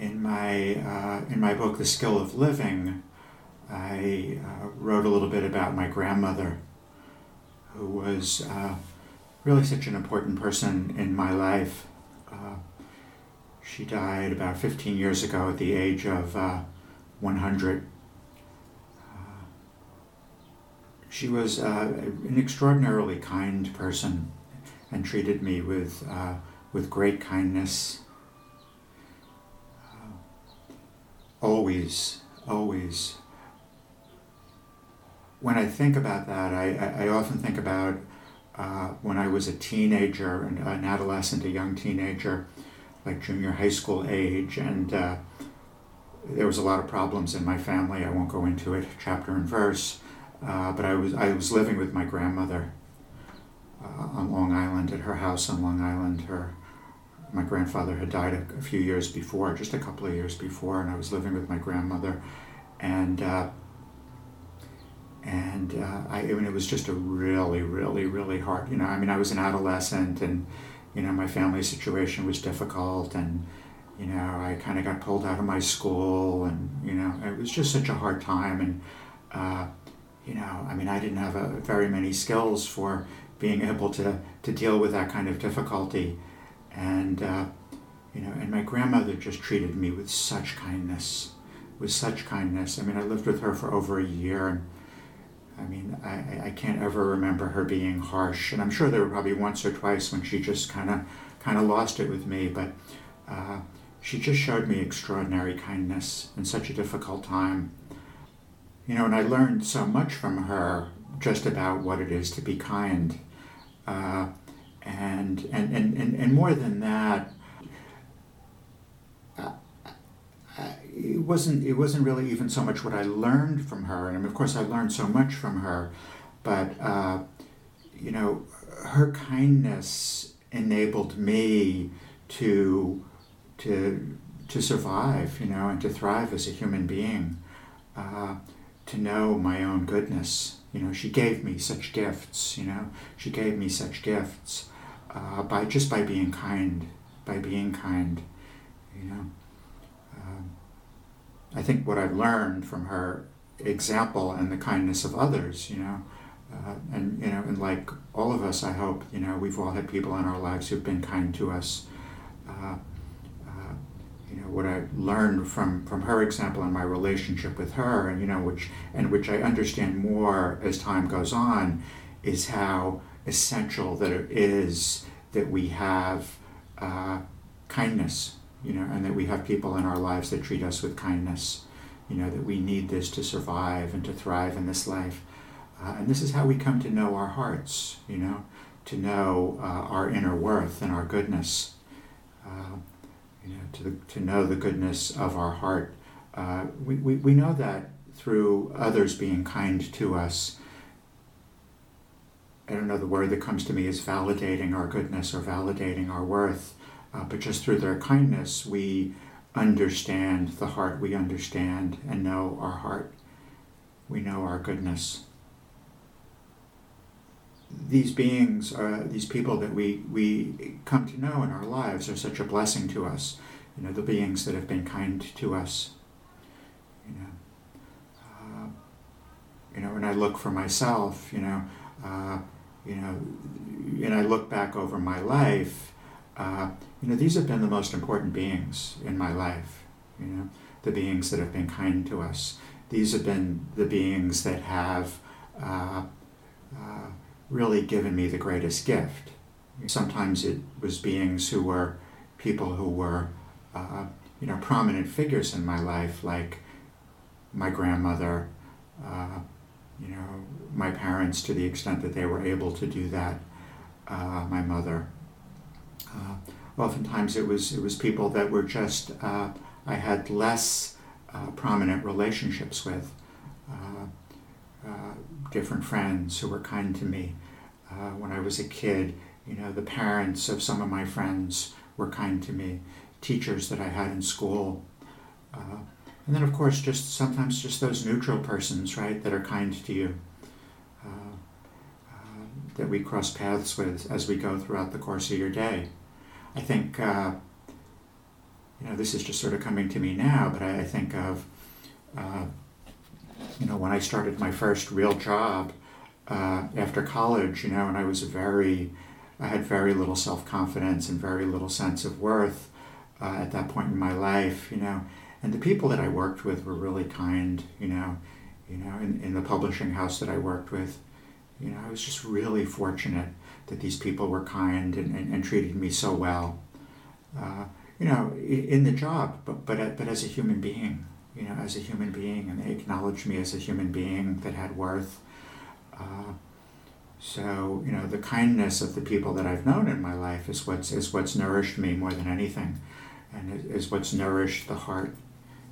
in my uh, in my book, The Skill of Living, I uh, wrote a little bit about my grandmother, who was uh, really such an important person in my life. Uh, she died about 15 years ago at the age of uh, 100. Uh, she was an extraordinarily kind person and treated me with, with great kindness always, always. When I think about that, I, I, often think about uh, when I was a teenager, and an adolescent, a young teenager, like junior high school age, and uh, there was a lot of problems in my family. I won't go into it chapter and verse, uh, but I was I was living with my grandmother uh, on Long Island at her house on Long Island. Her my grandfather had died a, a, few years before, just a couple of years before, and I was living with my grandmother, and uh, and uh, I, I mean, it was just a really, really, really hard. You know, I mean, I was an adolescent, and you know, my family situation was difficult, and you know, I kind of got pulled out of my school, and you know, it was just such a hard time, and uh, you know, I mean, I didn't have a, very many skills for being able to to deal with that kind of difficulty and uh, you know, and my grandmother just treated me with such kindness, with such kindness. I mean, I lived with her for over a year, and I mean, I, I can't ever remember her being harsh. And I'm sure there were probably once or twice when she just kind of kind of lost it with me, but uh, she just showed me extraordinary kindness in such a difficult time. You know, and I learned so much from her just about what it is to be kind. Uh, and and and and, and more than that uh, it wasn't it wasn't really even so much what I learned from her. And of course I learned so much from her but uh, you know her kindness enabled me to to to survive you know and to thrive as a human being uh, to know my own goodness you know she gave me such gifts you know she gave me such gifts uh, by just by being kind, by being kind, you know. Um, I think what I've learned from her example and the kindness of others, you know, uh, and you know, and like all of us, I hope, you know, we've all had people in our lives who've been kind to us. Uh, what I learned from from her example and my relationship with her, and you know, which and which I understand more as time goes on, is how essential that it is that we have uh, kindness, you know, and that we have people in our lives that treat us with kindness, you know, that we need this to survive and to thrive in this life. Uh, and this is how we come to know our hearts, you know, to know uh, our inner worth and our goodness, uh, you know, to, the, to know the goodness of our heart. Uh, we, we, we know that through others being kind to us I don't know, the word that comes to me is validating our goodness or validating our worth. Uh, but just through their kindness, we understand the heart, we understand and know our heart, we know our goodness. These beings, are, these people that we, we come to know in our lives, are such a blessing to us. You know, the beings that have been kind to us. You know, uh, you know, when I look for myself, you know, uh, you know, and I look back over my life, uh, you know, these have been the most important beings in my life, you know, the beings that have been kind to us. These have been the beings that have uh, uh, really given me the greatest gift. Sometimes it was beings who were people who were, uh, you know, prominent figures in my life, like my grandmother, uh, you know, my parents to the extent that they were able to do that, uh, my mother. Uh, oftentimes it was it was people that were just uh, I had less uh, prominent relationships with, different friends who were kind to me. when I was a kid, you know, the parents of some of my friends were kind to me. Teachers that I had in school and then, of course, just sometimes just those neutral persons, right, that are kind to you, uh, uh, that we cross paths with as we go throughout the course of your day. I think, uh, you know, this is just sort of coming to me now, but I, I think of, uh, you know, when I started my first real job uh, after college, you know, and I was very, I had very little self confidence and very little sense of worth uh, at that point in my life, you know, and the people that I worked with were really kind, you know, you know, in, in the publishing house that I worked with, you know, I was just really fortunate that these people were kind and, and, and treated me so well. Uh, you know, in the job, but but but as a human being, you know, as a human being, and they acknowledged me as a human being that had worth. Uh, so you know, the kindness of the people that I've known in my life is what's is what's nourished me more than anything, and is what's nourished the heart.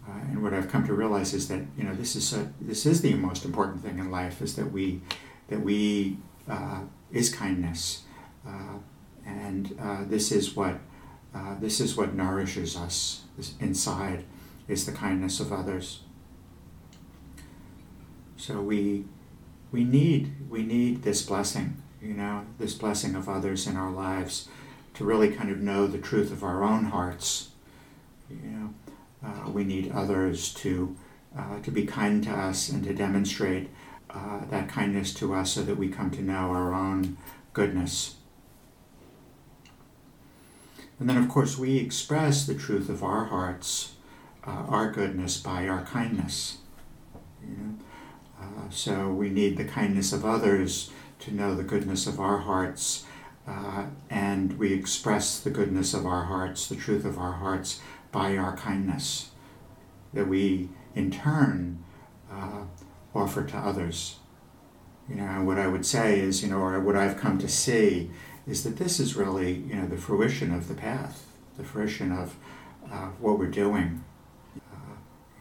Uh, and what I've come to realize is that you know this is a, this is the most important thing in life is that we that we uh, is kindness, uh, and uh, this is what uh, this is what nourishes us inside, is the kindness of others. So we, we need we need this blessing, you know, this blessing of others in our lives, to really kind of know the truth of our own hearts. You know, uh, we need others to uh, to be kind to us and to demonstrate uh, that kindness to us, so that we come to know our own goodness. And then, of course, we express the truth of our hearts, uh, our goodness, by our kindness. Uh, so we need the kindness of others to know the goodness of our hearts, uh, and we express the goodness of our hearts, the truth of our hearts, by our kindness that we, in turn, uh, offer to others. You know, what I would say is, you know, or what I've come to see is that this is really, you know, the fruition of the path, the fruition of what we're doing.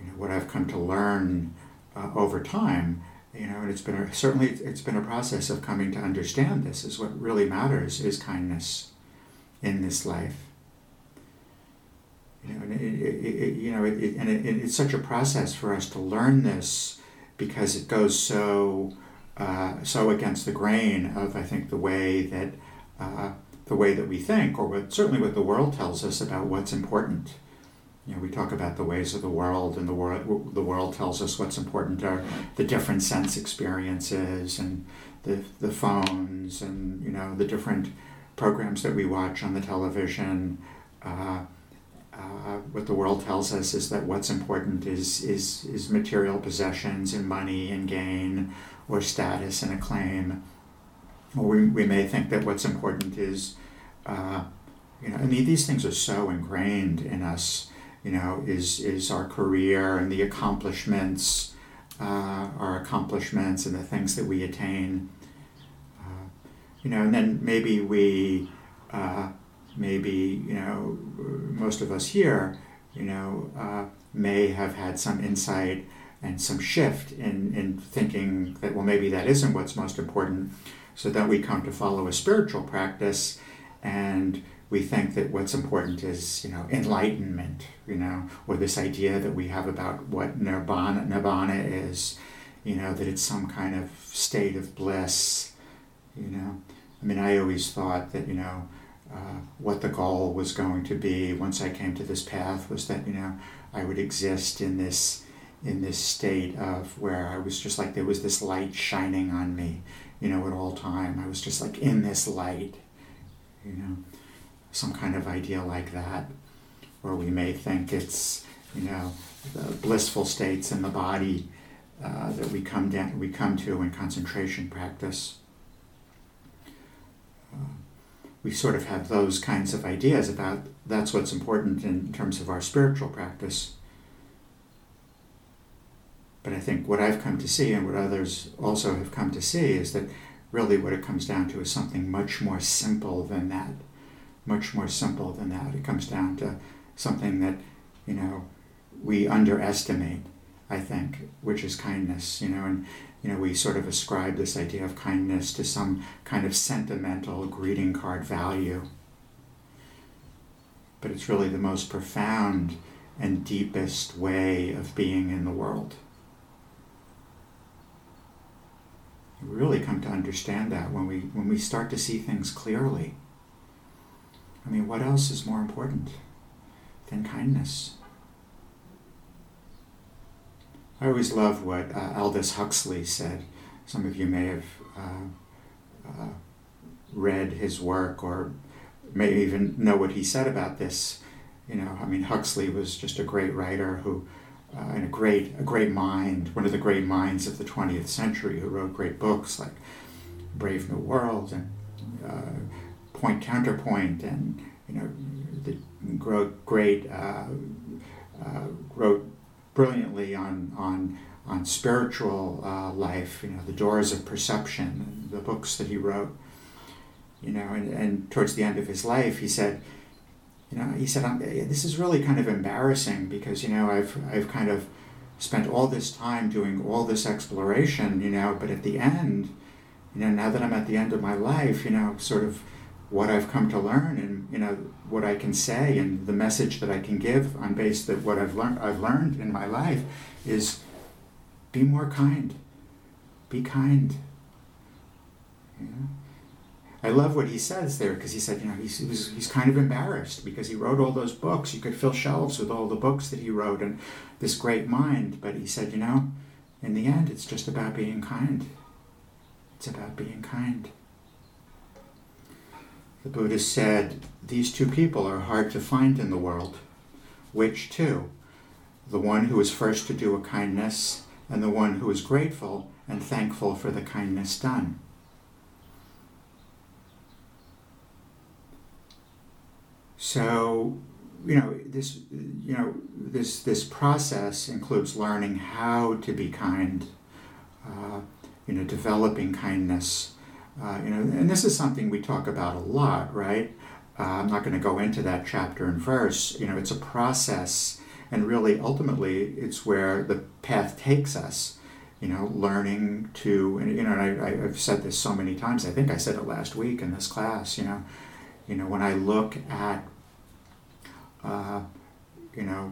You know, what I've come to learn uh, over time, you know, and it's been a, certainly it's been a process of coming to understand this. Is what really matters is kindness in this life. You know, and it, it, it you know, it, and it's such a process for us to learn this because it goes so. Uh, so against the grain of I think the way that uh, the way that we think, or what, certainly what the world tells us about what's important. You know, we talk about the ways of the world, and the world the world tells us what's important are the different sense experiences and the the phones, and you know the different programs that we watch on the television. Uh, uh, what the world tells us is that what's important is is is material possessions and money and gain, or status and acclaim or we, we may think that what's important is, uh, you know, I mean, these things are so ingrained in us, you know, is, is our career and the accomplishments, uh, our accomplishments and the things that we attain. Uh, you know, and then maybe we, uh, maybe, you know, most of us here, you know, uh, may have had some insight and some shift in, in thinking that, well, maybe that isn't what's most important. So that we come to follow a spiritual practice and we think that what's important is, you know, enlightenment, you know, or this idea that we have about what nirvana, nirvana is, you know, that it's some kind of state of bliss, you know. I mean, I always thought that, you know, uh, what the goal was going to be once I came to this path was that, you know, I would exist in this in this state of where I was just like there was this light shining on me, you know, at all time. I was just like in this light, you know, some kind of idea like that, or we may think it's, you know, the blissful states in the body uh, that we come down, we come to in concentration practice. Uh, we sort of have those kinds of ideas about that's what's important in terms of our spiritual practice. But I think what I've come to see and what others also have come to see is that really what it comes down to is something much more simple than that. Much more simple than that. It comes down to something that, you know, we underestimate, I think, which is kindness, you know, and you know, we sort of ascribe this idea of kindness to some kind of sentimental greeting card value. But it's really the most profound and deepest way of being in the world. We really come to understand that when we when we start to see things clearly. I mean, what else is more important than kindness. I always love what uh, Aldous Huxley said. Some of you may have uh, uh, read his work or may even know what he said about this. You know, I mean, Huxley was just a great writer who, uh, and a great, a great mind, one of the great minds of the 20th century, who wrote great books like Brave New World and uh, Point Counterpoint, and you know, the great uh, uh, wrote brilliantly on on on spiritual uh, life. You know, the Doors of Perception, the books that he wrote. You know, and, and towards the end of his life, he said, you know, he said, this is really kind of embarrassing because you know I've I've kind of spent all this time doing all this exploration, you know, but at the end, you know, now that I'm at the end of my life, you know, sort of what I've come to learn and you know what I can say and the message that I can give on base that what I've learned I've learned in my life is be more kind. Be kind. I love what he says there because he said, you know, he's, he's kind of embarrassed because he wrote all those books. You could fill shelves with all the books that he wrote and this great mind. But he said, you know, in the end, it's just about being kind. It's about being kind. The Buddha said, These two people are hard to find in the world. Which two? The one who is first to do a kindness, and the one who is grateful and thankful for the kindness done. So, you know, this, you know, this, this process includes learning how to be kind, uh, you know, developing kindness, uh, you know, and this is something we talk about a lot, right? Uh, I'm not going to go into that chapter and verse. You know, it's a process, and really, ultimately, it's where the path takes us. You know, learning to, and, you know, and I, I've said this so many times. I think I said it last week in this class. You know, you know, when I look at, uh, you know,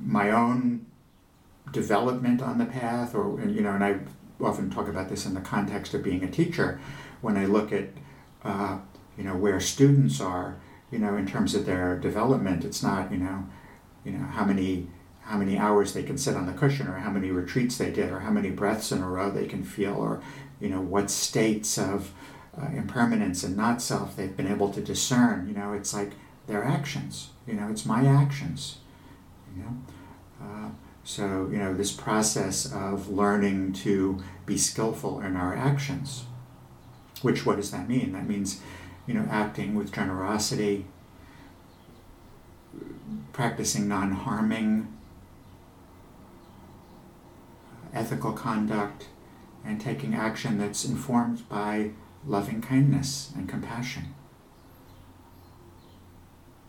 my own development on the path, or you know, and I often talk about this in the context of being a teacher when I look at uh, you know where students are, you know, in terms of their development, it's not you know, you know how many how many hours they can sit on the cushion, or how many retreats they did, or how many breaths in a row they can feel, or you know what states of uh, impermanence and not self they've been able to discern. You know, it's like their actions. You know, it's my actions. You know. Uh, so, you know, this process of learning to be skillful in our actions. Which, what does that mean? That means, you know, acting with generosity, practicing non harming, ethical conduct, and taking action that's informed by loving kindness and compassion.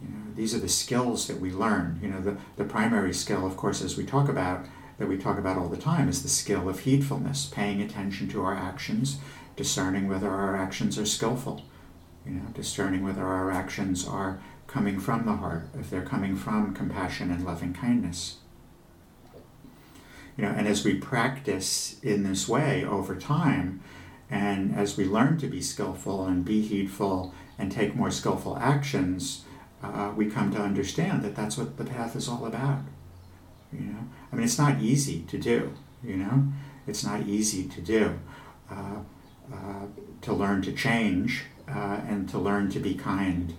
You know, these are the skills that we learn. You know, the, the primary skill, of course, as we talk about, that we talk about all the time, is the skill of heedfulness, paying attention to our actions discerning whether our actions are skillful, you know, discerning whether our actions are coming from the heart, if they're coming from compassion and loving kindness. You know, and as we practice in this way over time, and as we learn to be skillful and be heedful and take more skillful actions, uh, we come to understand that that's what the path is all about. You know, I mean, it's not easy to do. You know, it's not easy to do. Uh, to learn to change uh, and to learn to be kind.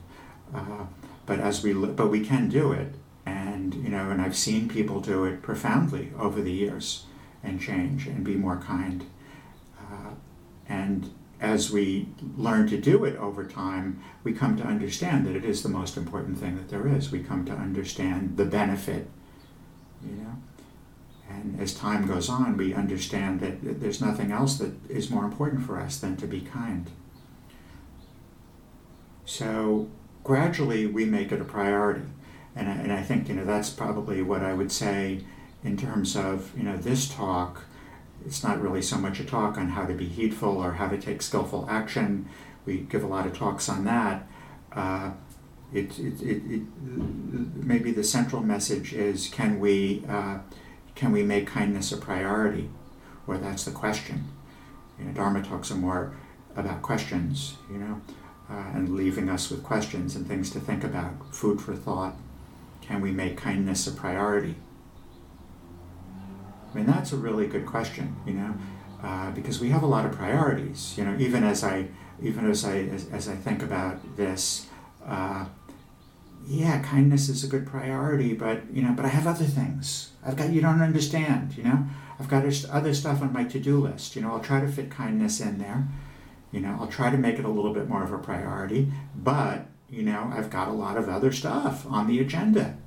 Uh, but as we but we can do it, and you know, and I've seen people do it profoundly over the years, and change and be more kind. Uh, and as we learn to do it over time, we come to understand that it is the most important thing that there is. We come to understand the benefit, you know. And as time goes on, we understand that there's nothing else that is more important for us than to be kind. So gradually we make it a priority. And I, and I think, you know, that's probably what I would say in terms of, you know, this talk. It's not really so much a talk on how to be heedful or how to take skillful action. We give a lot of talks on that. Uh, it, it, it, it, maybe the central message is can we uh, can we make kindness a priority? Or that's the question. You know, Dharma talks are more about questions, you know, uh, and leaving us with questions and things to think about, food for thought. can we make kindness a priority? I mean, that's a really good question, you know, uh, because we have a lot of priorities. You know, even as I even as I as, as I think about this, uh, yeah, kindness is a good priority, but you know, but I have other things. I've got you don't understand. You know, I've got other stuff on my to-do list. You know, I'll try to fit kindness in there. You know, I'll try to make it a little bit more of a priority, but you know, I've got a lot of other stuff on the agenda.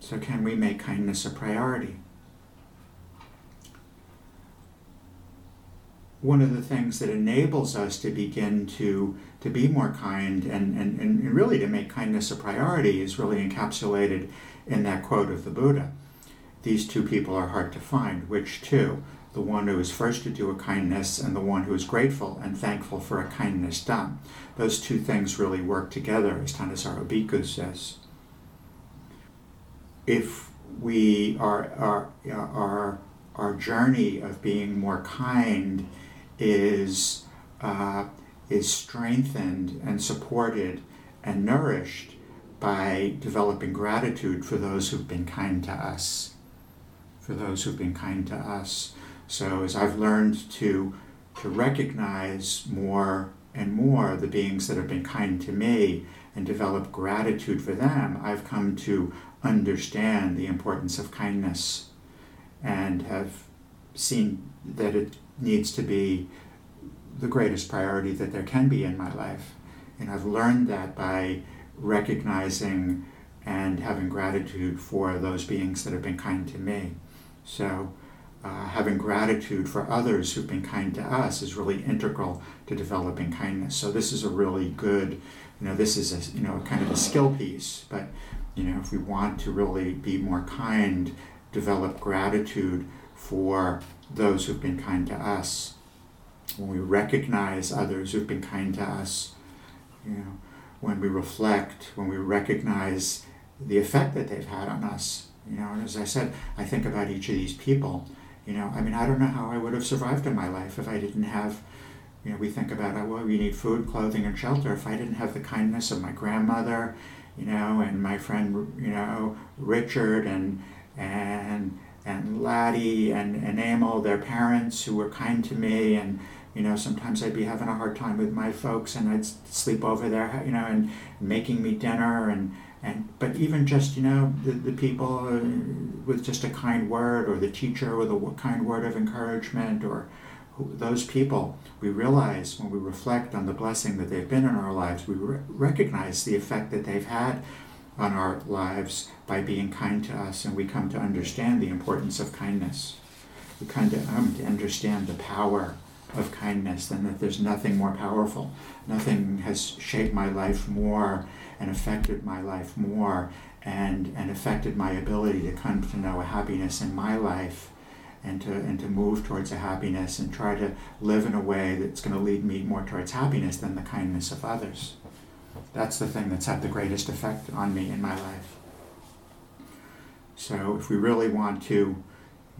So, can we make kindness a priority? One of the things that enables us to begin to, to be more kind and, and, and really to make kindness a priority is really encapsulated in that quote of the Buddha. These two people are hard to find. Which two? The one who is first to do a kindness and the one who is grateful and thankful for a kindness done. Those two things really work together, as Thanissaro Bhikkhu says if we are our, our, our journey of being more kind is, uh, is strengthened and supported and nourished by developing gratitude for those who've been kind to us. For those who've been kind to us. So, as I've learned to, to recognize more and more the beings that have been kind to me and develop gratitude for them, I've come to understand the importance of kindness and have seen that it needs to be the greatest priority that there can be in my life. And I've learned that by recognizing and having gratitude for those beings that have been kind to me. So, uh, having gratitude for others who've been kind to us is really integral to developing kindness. So, this is a really good, you know, this is a, you know, kind of a skill piece, but you know, if we want to really be more kind, develop gratitude for those who've been kind to us. When we recognize others who've been kind to us, you know, when we reflect, when we recognize the effect that they've had on us, you know, and as I said, I think about each of these people. You know, I mean, I don't know how I would have survived in my life if I didn't have, you know, we think about, oh, well, we need food, clothing, and shelter. If I didn't have the kindness of my grandmother you know, and my friend, you know, Richard and and and Laddie and, and Emil, their parents who were kind to me and you know, sometimes I'd be having a hard time with my folks and I'd sleep over there, you know, and making me dinner and and but even just you know the, the people uh, with just a kind word or the teacher with a kind word of encouragement or those people, we realize when we reflect on the blessing that they've been in our lives, we re- recognize the effect that they've had on our lives by being kind to us, and we come to understand the importance of kindness. We come to, um, to understand the power of kindness, and that there's nothing more powerful. Nothing has shaped my life more and affected my life more and, and affected my ability to come to know a happiness in my life and to and to move towards a happiness and try to live in a way that's going to lead me more towards happiness than the kindness of others. That's the thing that's had the greatest effect on me in my life. So if we really want to,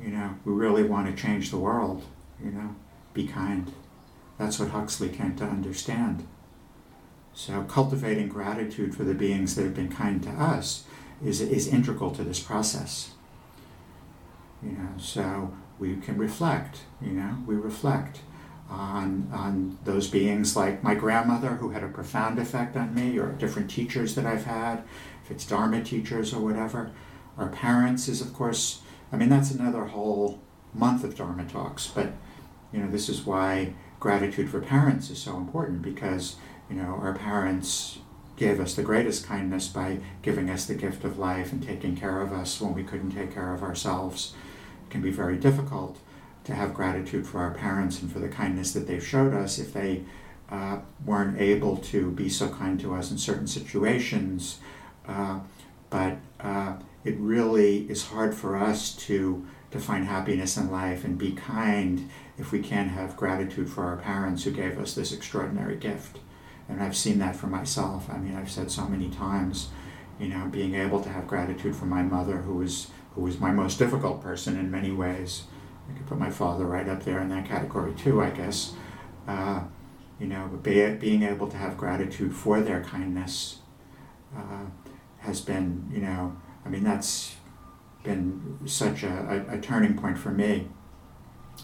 you know, we really want to change the world, you know, be kind. That's what Huxley came to understand. So cultivating gratitude for the beings that have been kind to us is, is integral to this process. You know, so we can reflect, you know, we reflect on, on those beings like my grandmother who had a profound effect on me or different teachers that I've had, if it's Dharma teachers or whatever. Our parents is, of course, I mean, that's another whole month of Dharma talks, but, you know, this is why gratitude for parents is so important because, you know, our parents gave us the greatest kindness by giving us the gift of life and taking care of us when we couldn't take care of ourselves It can be very difficult to have gratitude for our parents and for the kindness that they've showed us if they uh, weren't able to be so kind to us in certain situations. Uh, but uh, it really is hard for us to to find happiness in life and be kind if we can't have gratitude for our parents who gave us this extraordinary gift. And I've seen that for myself. I mean, I've said so many times, you know, being able to have gratitude for my mother who was who was my most difficult person in many ways. I could put my father right up there in that category too, I guess. Uh, you know, be, being able to have gratitude for their kindness uh, has been, you know, I mean, that's been such a, a, a turning point for me.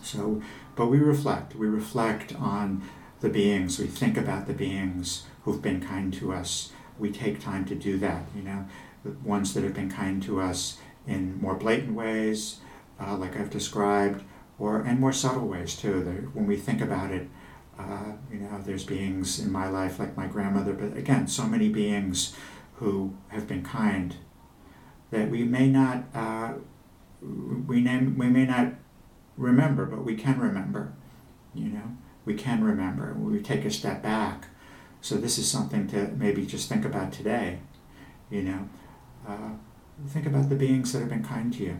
So, but we reflect. We reflect on the beings. We think about the beings who've been kind to us. We take time to do that, you know, the ones that have been kind to us in more blatant ways, uh, like I've described, or and more subtle ways too. That when we think about it, uh, you know, there's beings in my life like my grandmother, but again, so many beings who have been kind that we may not uh, we name we may not remember, but we can remember. You know, we can remember. We take a step back. So this is something to maybe just think about today. You know, uh, think about the beings that have been kind to you,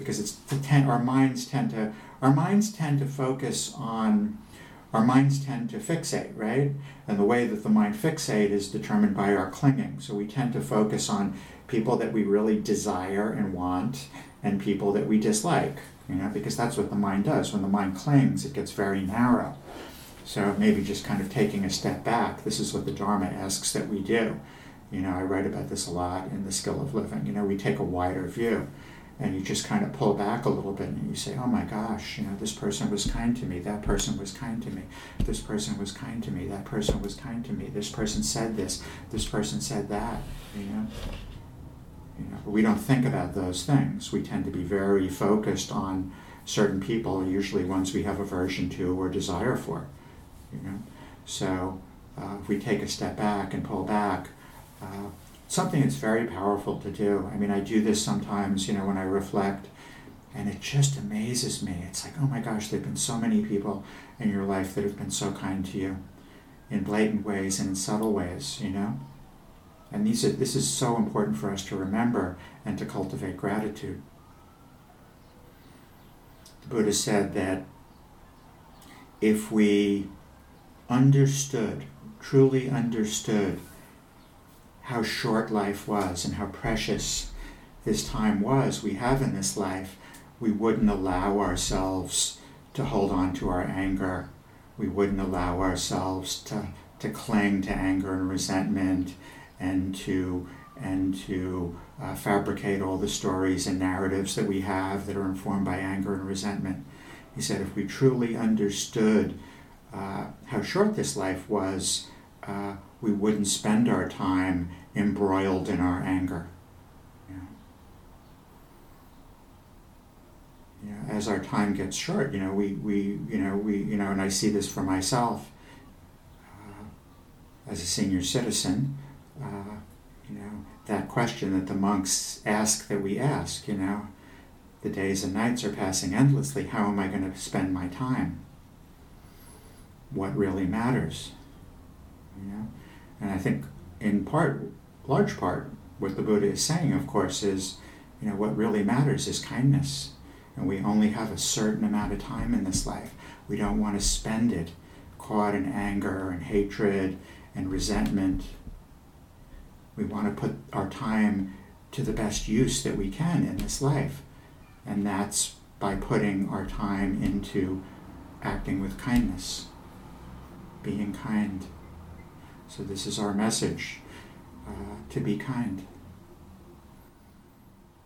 because it's ten, our minds tend to our minds tend to focus on our minds tend to fixate, right? And the way that the mind fixate is determined by our clinging. So we tend to focus on people that we really desire and want and people that we dislike, you know, because that's what the mind does. When the mind clings, it gets very narrow. So maybe just kind of taking a step back, this is what the Dharma asks that we do. You know, I write about this a lot in The Skill of Living. You know, we take a wider view and you just kind of pull back a little bit and you say, oh my gosh, you know, this person was kind to me, that person was kind to me, this person was kind to me, that person was kind to me, this person said this, this person said that, you know. You know, we don't think about those things. We tend to be very focused on certain people, usually ones we have aversion to or desire for. You know, so uh, if we take a step back and pull back, uh, something that's very powerful to do. I mean, I do this sometimes, you know, when I reflect, and it just amazes me. It's like, oh my gosh, there have been so many people in your life that have been so kind to you in blatant ways and in subtle ways, you know? And these are, this is so important for us to remember and to cultivate gratitude. The Buddha said that if we understood, truly understood, how short life was and how precious this time was we have in this life, we wouldn't allow ourselves to hold on to our anger. We wouldn't allow ourselves to, to cling to anger and resentment and to and to uh, fabricate all the stories and narratives that we have that are informed by anger and resentment. He said, if we truly understood uh, how short this life was, uh, we wouldn't spend our time embroiled in our anger. You know. As our time gets short, you know, we, we, you know, we, you know, and I see this for myself uh, as a senior citizen, uh, you know, that question that the monks ask that we ask, you know, the days and nights are passing endlessly, how am I going to spend my time? What really matters? You know? And I think in part large part, what the Buddha is saying, of course, is, you know, what really matters is kindness. And we only have a certain amount of time in this life. We don't want to spend it caught in anger and hatred and resentment. We want to put our time to the best use that we can in this life. And that's by putting our time into acting with kindness, being kind. So, this is our message to be kind.